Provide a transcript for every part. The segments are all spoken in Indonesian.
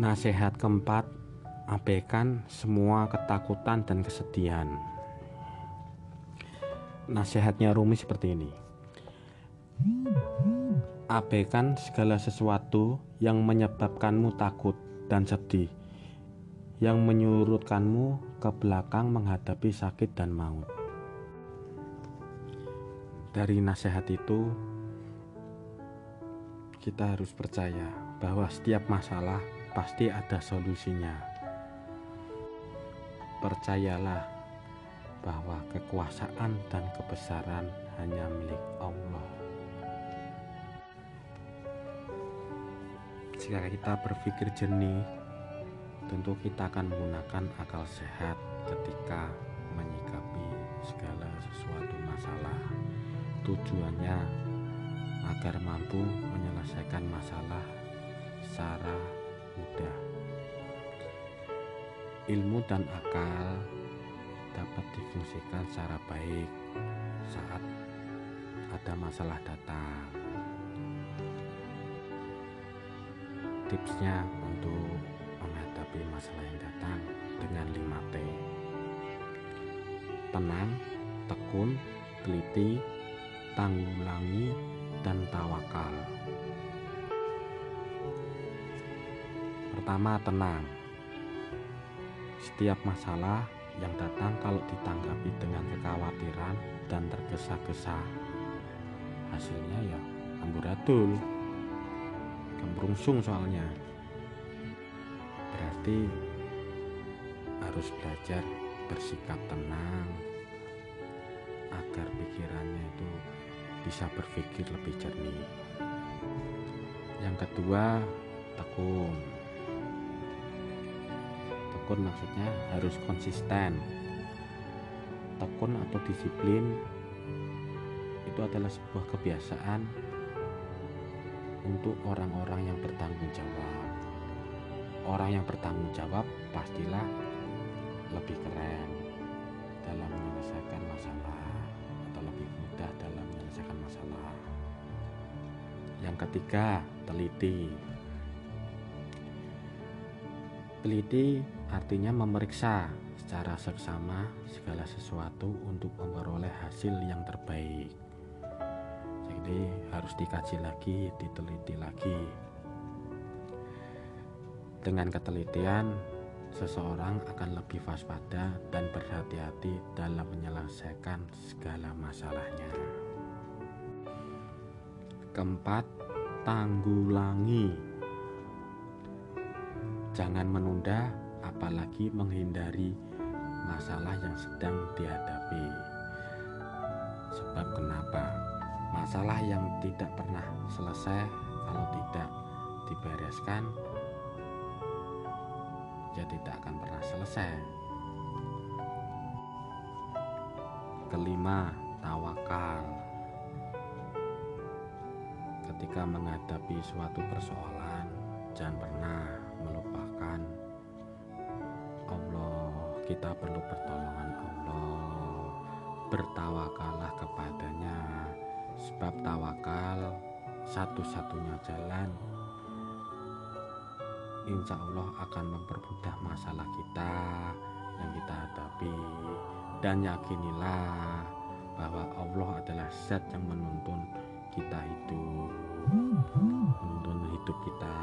Nasihat keempat, abaikan semua ketakutan dan kesedihan. Nasihatnya Rumi seperti ini. Abaikan segala sesuatu yang menyebabkanmu takut dan sedih, yang menyurutkanmu ke belakang menghadapi sakit dan maut. Dari nasihat itu, kita harus percaya bahwa setiap masalah pasti ada solusinya. Percayalah bahwa kekuasaan dan kebesaran hanya milik Allah. Jika kita berpikir jernih, tentu kita akan menggunakan akal sehat ketika menyikapi segala sesuatu masalah. Tujuannya agar mampu menyelesaikan masalah secara mudah. Ilmu dan akal dapat difungsikan secara baik saat ada masalah datang. Tipsnya untuk menghadapi masalah yang datang dengan 5T. Tenang, tekun, teliti, tanggulangi, dan tawakal. Pertama, tenang. Setiap masalah yang datang kalau ditanggapi dengan kekhawatiran dan tergesa-gesa, hasilnya ya amburadul, gembrungsung soalnya. Berarti harus belajar bersikap tenang agar pikirannya itu bisa berpikir lebih jernih. Yang kedua, tekun. Tekun maksudnya harus konsisten. Tekun atau disiplin itu adalah sebuah kebiasaan untuk orang-orang yang bertanggung jawab. Orang yang bertanggung jawab pastilah lebih keren dalam menyelesaikan masalah atau lebih mudah dalam menyelesaikan masalah. Yang ketiga, teliti. Teliti artinya memeriksa secara seksama segala sesuatu untuk memperoleh hasil yang terbaik. Jadi harus dikaji lagi, diteliti lagi. Dengan ketelitian, seseorang akan lebih waspada dan berhati-hati dalam menyelesaikan segala masalahnya. Keempat, tanggulangi. Jangan menunda, apalagi menghindari masalah yang sedang dihadapi. Sebab kenapa? Masalah yang tidak pernah selesai kalau tidak dibereskan ya tidak akan pernah selesai. Kelima, tawakal. Ketika menghadapi suatu persoalan, jangan pernah melupakan Kita perlu pertolongan Allah. Bertawakallah kepadanya, sebab tawakal satu-satunya jalan insya Allah akan mempermudah masalah kita yang kita hadapi. Dan yakinilah bahwa Allah adalah zat yang menuntun kita hidup menuntun hidup kita.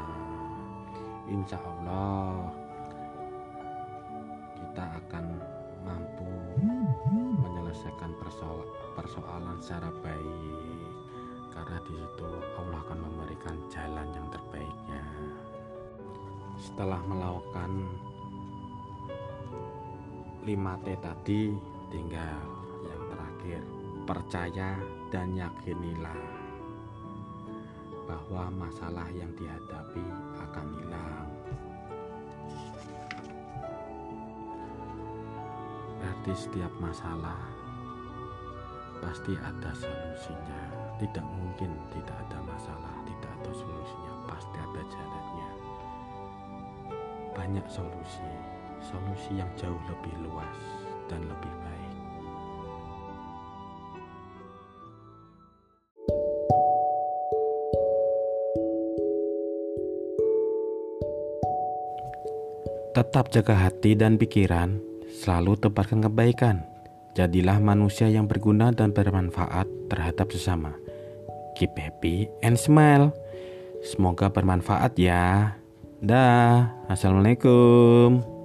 Insya Allah kita akan mampu menyelesaikan persoalan, secara baik. Karena di situ Allah akan memberikan jalan yang terbaiknya. Setelah melakukan 5T tadi tinggal yang terakhir. Percaya dan yakinilah bahwa masalah yang dihadapi akan hilang berarti setiap masalah pasti ada solusinya. Tidak mungkin tidak ada masalah tidak ada solusinya. Pasti ada jalannya. Banyak solusi, solusi yang jauh lebih luas dan lebih baik. Tetap jaga hati dan pikiran, selalu tebarkan kebaikan. Jadilah manusia yang berguna dan bermanfaat terhadap sesama. Keep happy and smile. Semoga bermanfaat ya. Dah, assalamualaikum.